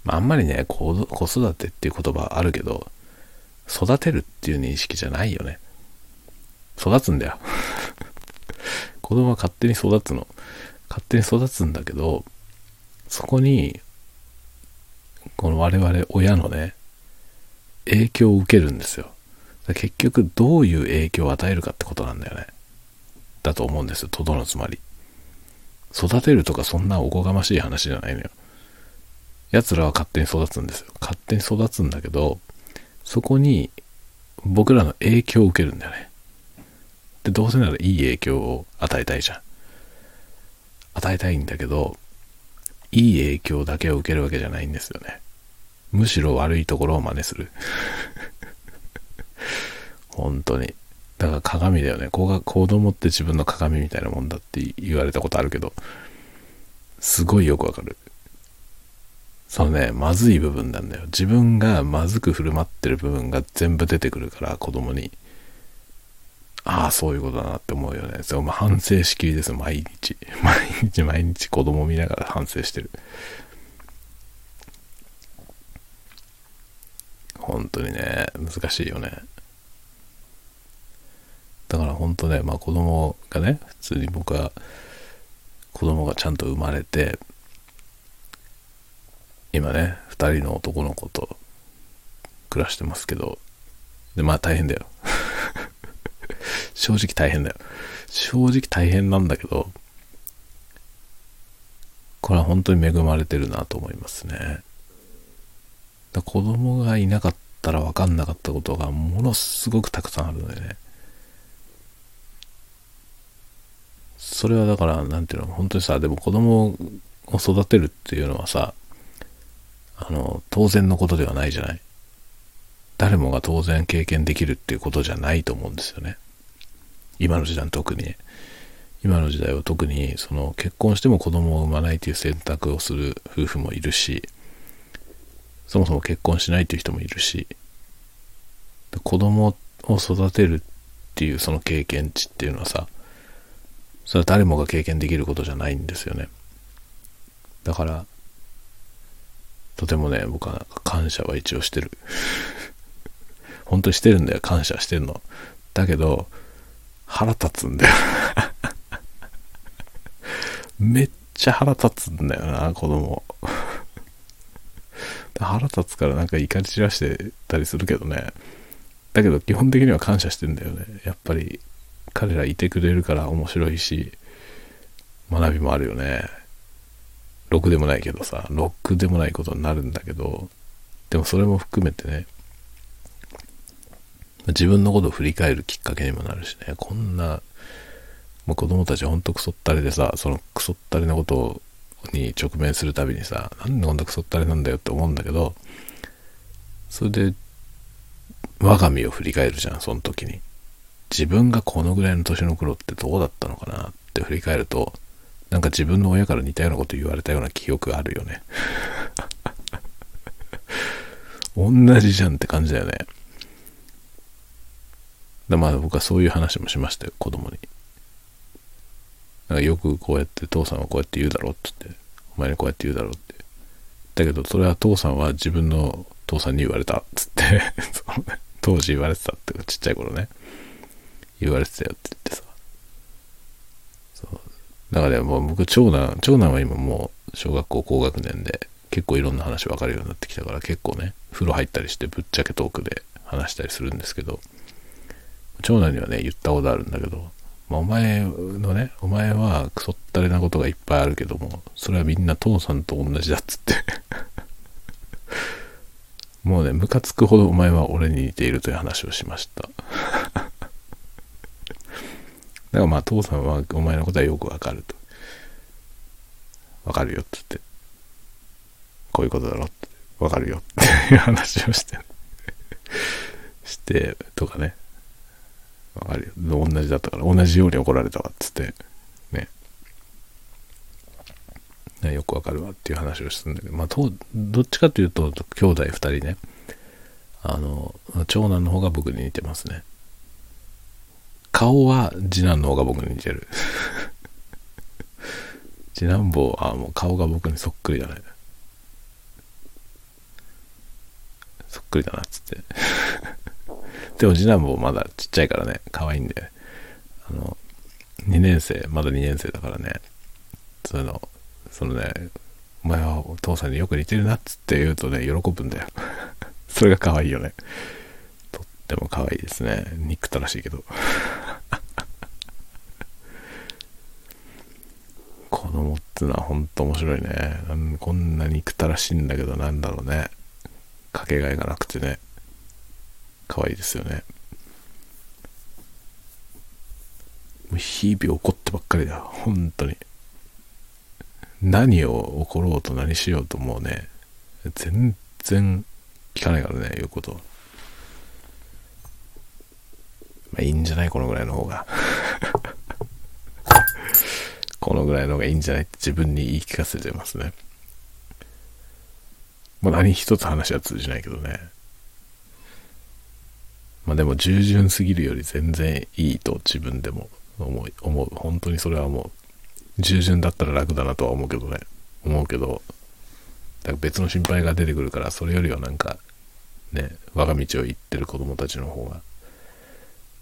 あ、んまりね、子育てっていう言葉あるけど、育てるっていう認識じゃないよね。育つんだよ。子供は勝手に育つの。勝手に育つんだけど、そこに、この我々親のね、影響を受けるんですよ。結局どういう影響を与えるかってことなんだよね。だと思うんですよ。とどのつまり。育てるとかそんなおこがましい話じゃないのよ。奴らは勝手に育つんですよ。勝手に育つんだけど、そこに僕らの影響を受けるんだよね。で、どうせならいい影響を与えたいじゃん。与えたいんだけど、いい影響だけを受けるわけじゃないんですよね。むしろ悪いところを真似する。本当に。だから鏡だよね。子が子供って自分の鏡みたいなもんだって言われたことあるけど、すごいよくわかる。そのね、まずい部分なんだよ。自分がまずく振る舞ってる部分が全部出てくるから、子供に。ああ、そういうことだなって思うよね。それも反省しきりです、毎日。毎日毎日子供見ながら反省してる。本当にね、難しいよね。だから本当ね、まあ子供がね、普通に僕は子供がちゃんと生まれて、今ね、2人の男の子と暮らしてますけど、で、まあ大変だよ。正直大変だよ。正直大変なんだけど、これは本当に恵まれてるなと思いますね。だ子供がいなかったら分かんなかったことがものすごくたくさんあるのでね。それはだから、なんていうの、本当にさ、でも子供を育てるっていうのはさ、あの、当然のことではないじゃない。誰もが当然経験できるっていうことじゃないと思うんですよね。今の時代特に。今の時代は特に、その結婚しても子供を産まないという選択をする夫婦もいるし、そもそも結婚しないという人もいるし、子供を育てるっていうその経験値っていうのはさ、それは誰もが経験できることじゃないんですよね。だから、とてもね、僕は感謝は一応してる。本当にしてるんだよ。感謝してるの。だけど、腹立つんだよ。めっちゃ腹立つんだよな、子供。腹立つからなんか怒り散らしてたりするけどね。だけど基本的には感謝してんだよね。やっぱり彼らいてくれるから面白いし、学びもあるよね。ろくでもないけどさ、ロックでもないことになるんだけど、でもそれも含めてね、自分のことを振り返るきっかけにもなるしね、こんな、もう子供たちほんとクソったれでさ、そのクソったれなことに直面するたびにさ、なんでこんなクソったれなんだよって思うんだけど、それで、我が身を振り返るじゃん、その時に。自分がこのぐらいの年の頃ってどうだったのかなって振り返ると、なんか自分の親から似たようなこと言われたような記憶があるよね。同じじゃんって感じだよね。でまあ僕はそういう話もしましたよ、子供に。なんかよくこうやって父さんはこうやって言うだろうって言って、お前にこうやって言うだろうって。だけどそれは父さんは自分の父さんに言われたっつって 当時言われてたってちっちゃい頃ね、言われてたよって言ってさ。だから、もう僕、長男、長男は今もう小学校高学年で、結構いろんな話分かるようになってきたから、結構ね、風呂入ったりしてぶっちゃけトークで話したりするんですけど、長男にはね、言ったことあるんだけど、まあ、お前のね、お前はクソったれなことがいっぱいあるけども、それはみんな父さんと同じだっつって もうね、ムカつくほどお前は俺に似ているという話をしました。だからまあ父さんはお前のことはよくわかると。わかるよっつって。こういうことだろって。わかるよっていう話をして。してとかね。わかるよ。同じだったから同じように怒られたわっつって。ね。よくわかるわっていう話をするんだけど。まあどっちかというと兄弟2人ね。あの長男の方が僕に似てますね。顔は次男の方が僕に似てる。次男坊はもう顔が僕にそっくりだね。そっくりだなっつって。でも次男坊まだちっちゃいからね可愛いんであの2年生まだ2年生だからね。そういうのそのねお前はお父さんによく似てるなっつって言うとね喜ぶんだよ。それが可愛いよね。とっても可愛いですね。憎たらしいけど。子供ってのはほんと面白いね。こんなに憎たらしいんだけどなんだろうね。かけがえがなくてね。可愛いですよね。もう日々怒ってばっかりだ。本当に。何を起ころうと何しようともうね全然聞かないからね言うこと。まあいいんじゃないこのぐらいの方が。このぐらいの方がいいんじゃないって自分に言い聞かせてますねもう何一つ話は通じないけどね。まあでも従順すぎるより全然いいと自分でも思い、思う。本当にそれはもう、従順だったら楽だなとは思うけどね。思うけど、だから別の心配が出てくるから、それよりはなんか、ね、我が道を行ってる子供たちの方が、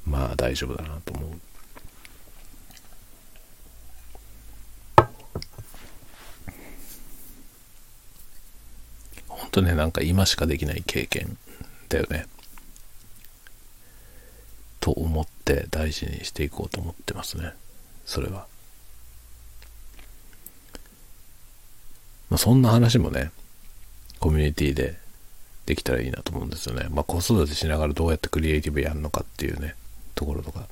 まあ大丈夫だなと思う。とね、なんか今しかできない経験だよね。と思って大事にしていこうと思ってますね。それは。まあ、そんな話もね、コミュニティでできたらいいなと思うんですよね。まあ、子育てしながらどうやってクリエイティブやるのかっていうね、ところとか。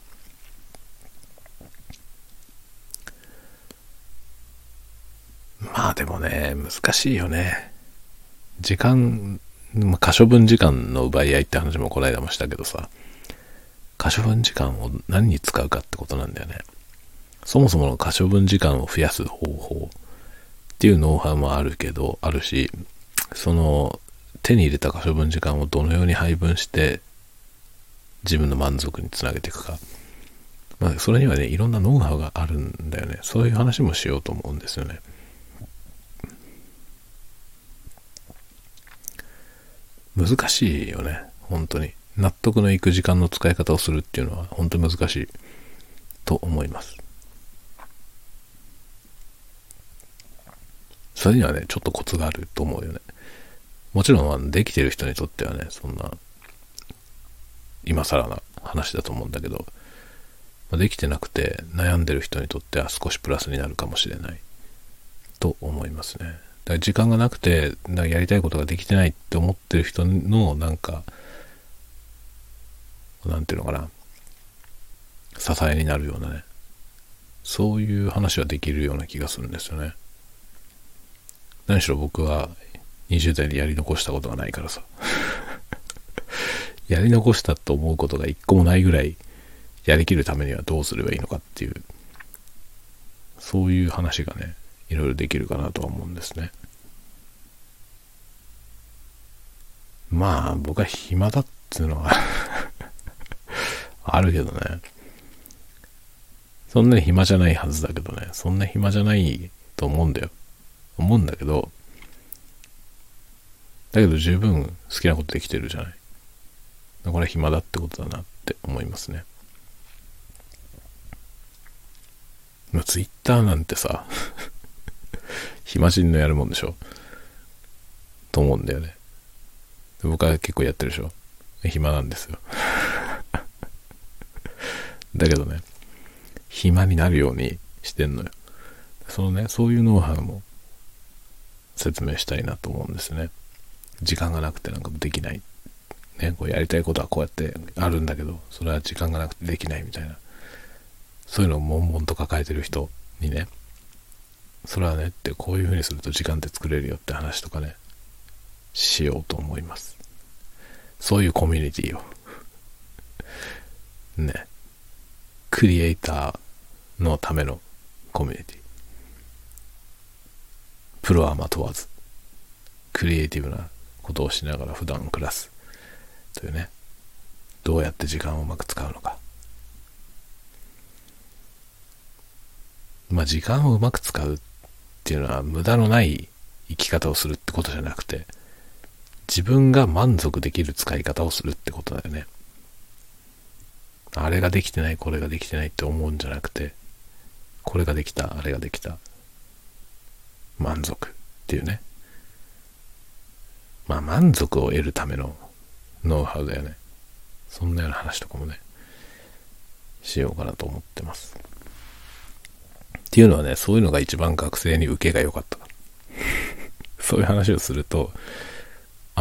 まあでもね、難しいよね。時間ま、可処分時間の奪い合いって話もこの間もしたけどさ、可処分時間を何に使うかってことなんだよね。そもそもの可処分時間を増やす方法っていうノウハウもあるけど、あるし、その手に入れた可処分時間をどのように配分して自分の満足につなげていくか。まあ、それにはね、いろんなノウハウがあるんだよね。そういう話もしようと思うんですよね。難しいよね。本当に。納得のいく時間の使い方をするっていうのは本当に難しいと思います。それにはね、ちょっとコツがあると思うよね。もちろん、できてる人にとってはね、そんな、今更な話だと思うんだけど、できてなくて悩んでる人にとっては少しプラスになるかもしれないと思いますね。だ時間がなくて、なやりたいことができてないって思ってる人の、なんか、なんていうのかな、支えになるようなね、そういう話はできるような気がするんですよね。何しろ僕は20代でやり残したことがないからさ。やり残したと思うことが一個もないぐらいやりきるためにはどうすればいいのかっていう、そういう話がね、いろいろできるかなとは思うんですね。まあ、僕は暇だっていうのは あるけどね。そんなに暇じゃないはずだけどね。そんな暇じゃないと思うんだよ。思うんだけど、だけど十分好きなことできてるじゃない。これは暇だってことだなって思いますね。まあ、ツイッターなんてさ、暇人のやるもんでしょ？と思うんだよね。僕は結構やってるでしょ暇なんですよ。だけどね、暇になるようにしてんのよ。そのね、そういうノウハウも説明したいなと思うんですね。時間がなくてなんかできない。ね、こうやりたいことはこうやってあるんだけど、それは時間がなくてできないみたいな。そういうのを悶々と抱えてる人にね、それはねってこういう風にすると時間って作れるよって話とかね、しようと思います。そういうコミュニティを。ね。クリエイターのためのコミュニティ。プロアマ問わず、クリエイティブなことをしながら普段暮らす。というね。どうやって時間をうまく使うのか。まあ時間をうまく使うっていうのは無駄のない生き方をするってことじゃなくて、自分が満足できる使い方をするってことだよね。あれができてない、これができてないって思うんじゃなくて、これができた、あれができた。満足っていうね。まあ満足を得るためのノウハウだよね。そんなような話とかもね、しようかなと思ってます。っていうのはね、そういうのが一番学生に受けが良かった。そういう話をすると、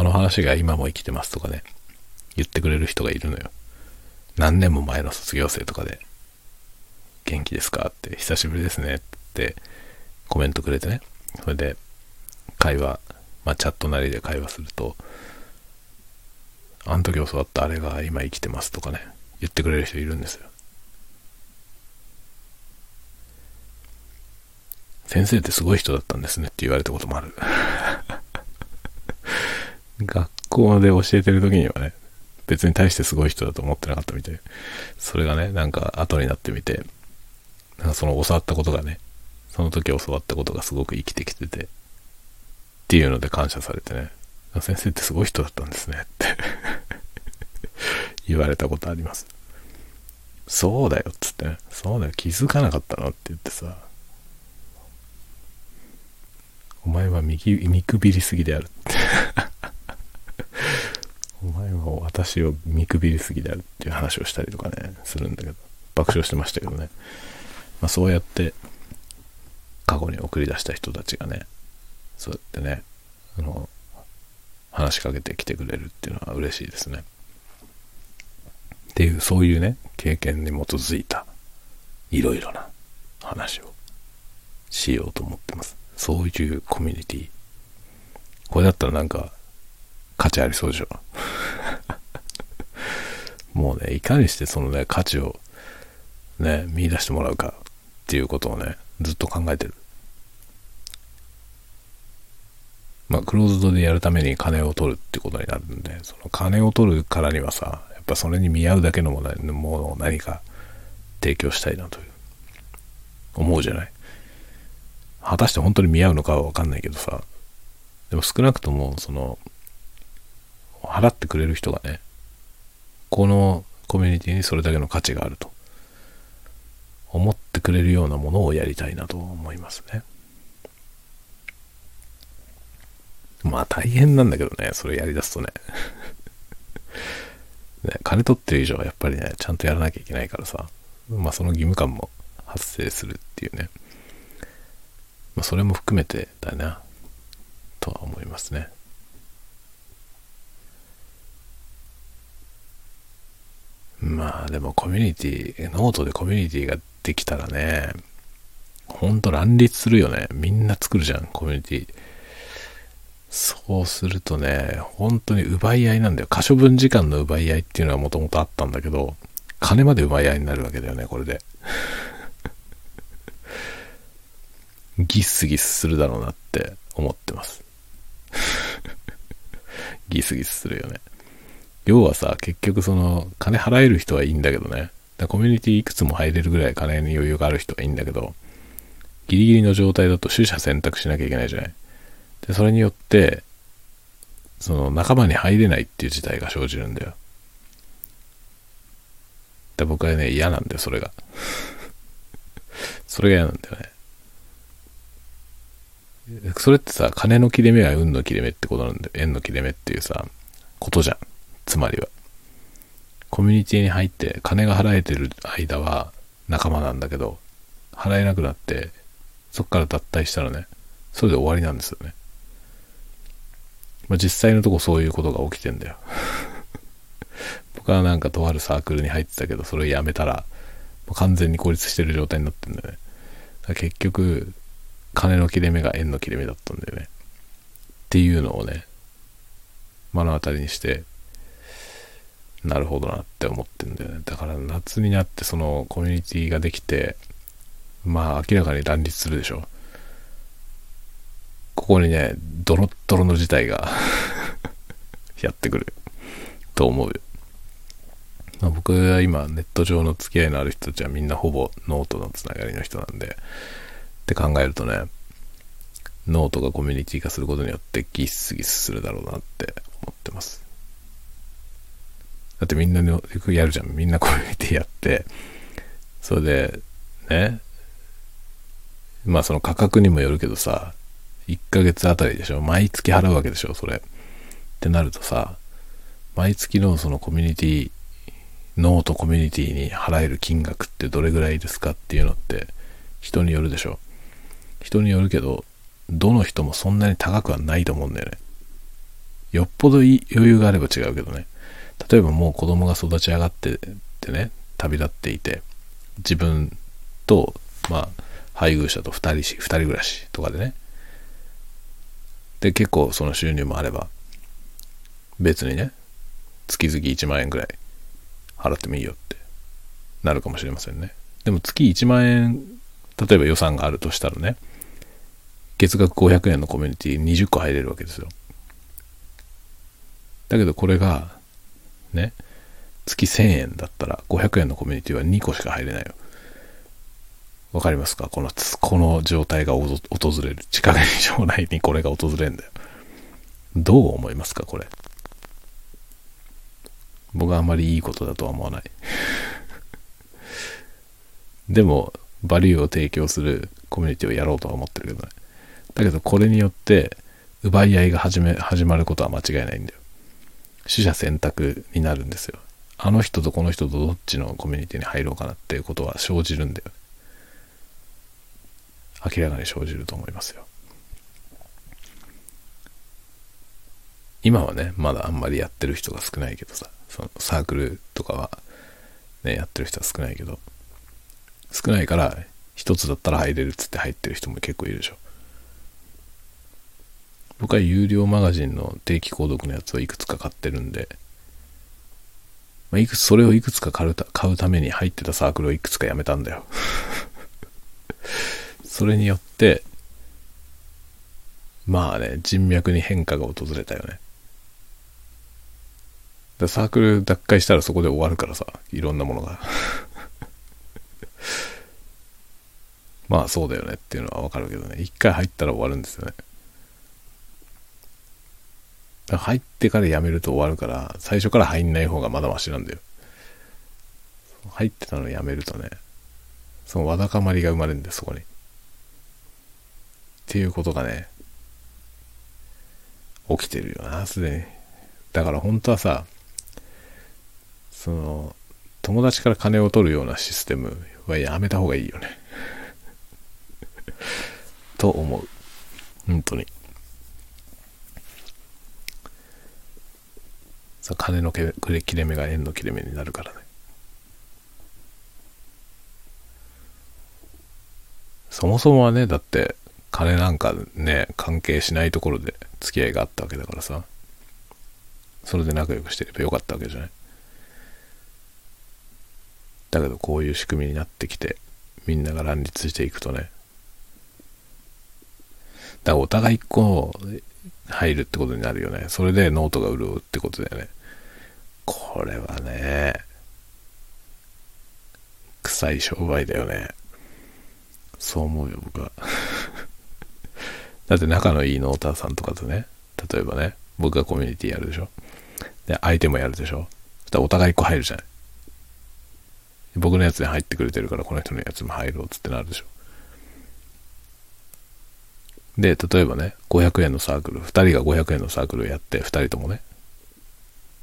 あの話が今も生きてますとかね、言ってくれる人がいるのよ。何年も前の卒業生とかで、元気ですかって、久しぶりですねってコメントくれてね。それで、会話、まあチャットなりで会話すると、あの時教わったあれが今生きてますとかね、言ってくれる人いるんですよ。先生ってすごい人だったんですねって言われたこともある。学校で教えてる時にはね、別に大してすごい人だと思ってなかったみたい。それがね、なんか後になってみて、なんかその教わったことがね、その時教わったことがすごく生きてきてて、っていうので感謝されてね、先生ってすごい人だったんですねって 言われたことあります。そうだよっつってね、そうだよ、気づかなかったのって言ってさ、お前は見見くびりすぎであるってお前は私を見くびりすぎであるっていう話をしたりとかね、するんだけど、爆笑してましたけどね。まあそうやって、過去に送り出した人たちがね、そうやってね、あの、話しかけてきてくれるっていうのは嬉しいですね。っていう、そういうね、経験に基づいた、いろいろな話をしようと思ってます。そういうコミュニティ。これだったらなんか、価値ありそうでしょ。もうね、いかにしてそのね、価値をね、見出してもらうかっていうことをね、ずっと考えてる。まあ、クローズドでやるために金を取るってことになるんで、その金を取るからにはさ、やっぱそれに見合うだけのものを何か提供したいなという、思うじゃない？果たして本当に見合うのかはわかんないけどさ、でも少なくとも、その、払ってくれる人がね、このコミュニティにそれだけの価値があると思ってくれるようなものをやりたいなと思いますね。まあ大変なんだけどね、それやりだすとね。ね金取ってる以上はやっぱりね、ちゃんとやらなきゃいけないからさ、まあその義務感も発生するっていうね。まあそれも含めてだな、とは思いますね。まあでもコミュニティ、ノートでコミュニティができたらね、ほんと乱立するよね。みんな作るじゃん、コミュニティ。そうするとね、本当に奪い合いなんだよ。可処分時間の奪い合いっていうのはもともとあったんだけど、金まで奪い合いになるわけだよね、これで。ギスギスするだろうなって思ってます。ギスギスするよね。要はさ、結局その、金払える人はいいんだけどね。だコミュニティいくつも入れるぐらい金に余裕がある人はいいんだけど、ギリギリの状態だと取捨選択しなきゃいけないじゃない。で、それによって、その仲間に入れないっていう事態が生じるんだよ。で僕はね、嫌なんだよ、それが。それが嫌なんだよね。それってさ、金の切れ目は運の切れ目ってことなんだよ。縁の切れ目っていうさ、ことじゃん。つまりは。コミュニティに入って金が払えてる間は仲間なんだけど、払えなくなって、そっから脱退したらね、それで終わりなんですよね。まあ、実際のとこそういうことが起きてんだよ。僕はなんかとあるサークルに入ってたけど、それをやめたら、もう完全に孤立してる状態になってんだよね。結局、金の切れ目が円の切れ目だったんだよね。っていうのをね、目の当たりにして、なるほどなって思ってんだよね。だから夏になってそのコミュニティができて、まあ明らかに乱立するでしょ。ここにね、ドロッドロの事態が やってくると思うよ。まあ、僕は今ネット上の付き合いのある人たちはみんなほぼノートのつながりの人なんで、って考えるとね、ノートがコミュニティ化することによってギスギスするだろうなって思ってます。だってみんなよくやるじゃん。みんなコミュニティやって、それで、ね、まあその価格にもよるけどさ、1ヶ月あたりでしょ毎月払うわけでしょそれ。ってなるとさ、毎月のそのコミュニティ、ノートコミュニティに払える金額ってどれぐらいですかっていうのって人によるでしょ人によるけど、どの人もそんなに高くはないと思うんだよね。よっぽど余裕があれば違うけどね。例えばもう子供が育ち上がってってね、旅立っていて、自分と、まあ、配偶者と二人し、二人暮らしとかでね。で、結構その収入もあれば、別にね、月々1万円ぐらい払ってもいいよってなるかもしれませんね。でも月1万円、例えば予算があるとしたらね、月額500円のコミュニティ20個入れるわけですよ。だけどこれがね、月1000円だったら500円のコミュニティは2個しか入れないよ。わかりますか？この、この状態が訪れる。近くに将来にこれが訪れるんだよ。どう思いますか？これ。僕はあんまりいいことだとは思わない。でも、バリューを提供するコミュニティをやろうとは思ってるけどね。だけど、これによって、奪い合いが始め、始まることは間違いないんだよ。取捨選択になるんですよ。あの人とこの人とどっちのコミュニティに入ろうかなっていうことは生じるんだよ。明らかに生じると思いますよ。今はね、まだあんまりやってる人が少ないけどさ、そのサークルとかはね、やってる人は少ないけど、少ないから一つだったら入れるっつって入ってる人も結構いるでしょ。僕は有料マガジンの定期購読のやつをいくつか買ってるんで、まあ、いくつ、それをいくつか買うた買うために入ってたサークルをいくつかやめたんだよ。それによって、まあね、人脈に変化が訪れたよね。だサークル脱会したらそこで終わるからさ、いろんなものが。まあそうだよねっていうのはわかるけどね。一回入ったら終わるんですよね。入ってから辞めると終わるから、最初から入んない方がまだマシなんだよ。入ってたの辞めるとね、そのわだかまりが生まれるんでそこに。っていうことがね、起きてるよな、すでに。だから本当はさ、その、友達から金を取るようなシステムはやめた方がいいよね。と思う。本当に。さ金の切れ目が円の切れ目になるからね。そもそもはねだって金なんかね関係しないところで付き合いがあったわけだからさ。それで仲良くしてればよかったわけじゃない。だけどこういう仕組みになってきてみんなが乱立していくとね。だからお互いこう入るってことになるよね。それでノートが潤うってことだよね。これはね、臭い商売だよね。そう思うよ、僕は。だって仲のいいノーターさんとかとね、例えばね、僕がコミュニティやるでしょ。で、相手もやるでしょ。そしたらお互い1個入るじゃない。僕のやつに入ってくれてるから、この人のやつも入ろうっつってなるでしょ。で、例えばね、500円のサークル、2人が500円のサークルをやって、2人ともね。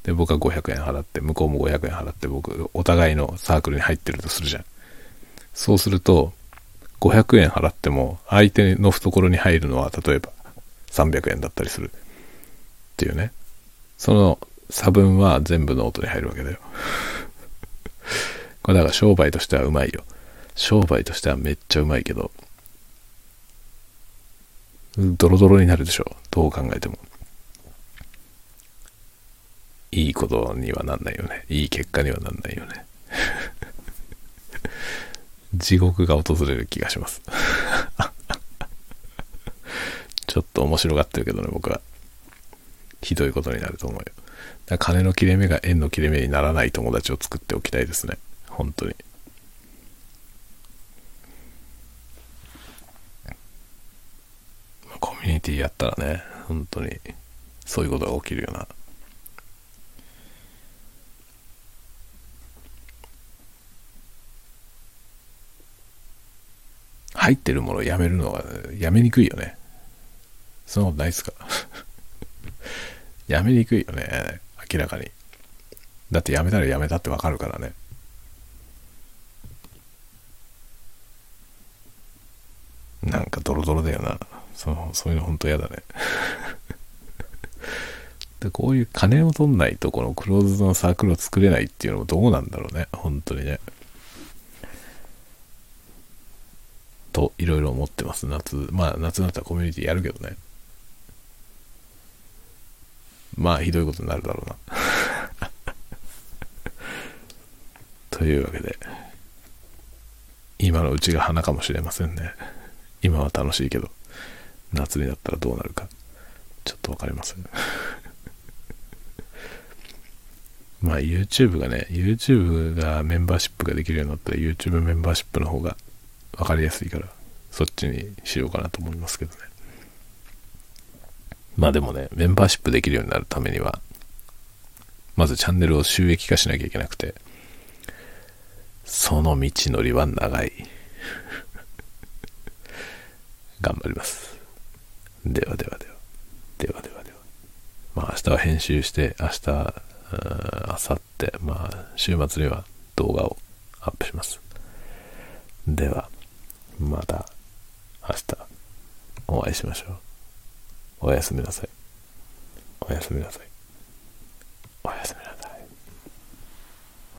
で、僕は500円払って、向こうも500円払って、僕、お互いのサークルに入ってるとするじゃん。そうすると、500円払っても、相手の懐に入るのは、例えば300円だったりする。っていうね。その差分は全部ノートに入るわけだよ。これだから商売としてはうまいよ。商売としてはめっちゃうまいけど、ドロドロになるでしょう。どう考えても。いいことにはなんないよね。いい結果にはなんないよね。地獄が訪れる気がします。ちょっと面白がってるけどね、僕は。ひどいことになると思うよ。だ金の切れ目が円の切れ目にならない友達を作っておきたいですね。本当に。コミュニティやったらね、本当にそういうことが起きるような。入ってるものをやめるのはやめにくいよね。そんなことないですか？やめにくいよね。明らかに。だってやめたらやめたってわかるからね。なんかドロドロだよな。そう、そういうの本当嫌だね。で、こういう金を取んないとこのクローズのサークルを作れないっていうのもどうなんだろうね。本当にね。と、いろいろ思ってます。夏。まあ、夏だったらコミュニティやるけどね。まあ、ひどいことになるだろうな。というわけで、今のうちが花かもしれませんね。今は楽しいけど、夏になったらどうなるか、ちょっとわかりません。まあ YouTube がね、YouTube がメンバーシップができるようになったら YouTube メンバーシップの方が分かりやすいから、そっちにしようかなと思いますけどね。まあでもね、メンバーシップできるようになるためには、まずチャンネルを収益化しなきゃいけなくて、その道のりは長い。頑張ります。ではではでは。ではではでは。まあ明日は編集して、明日、明後日、まあ週末には動画をアップします。では、また明日お会いしましょう。おやすみなさいおやすみなさい。おやすみなさい。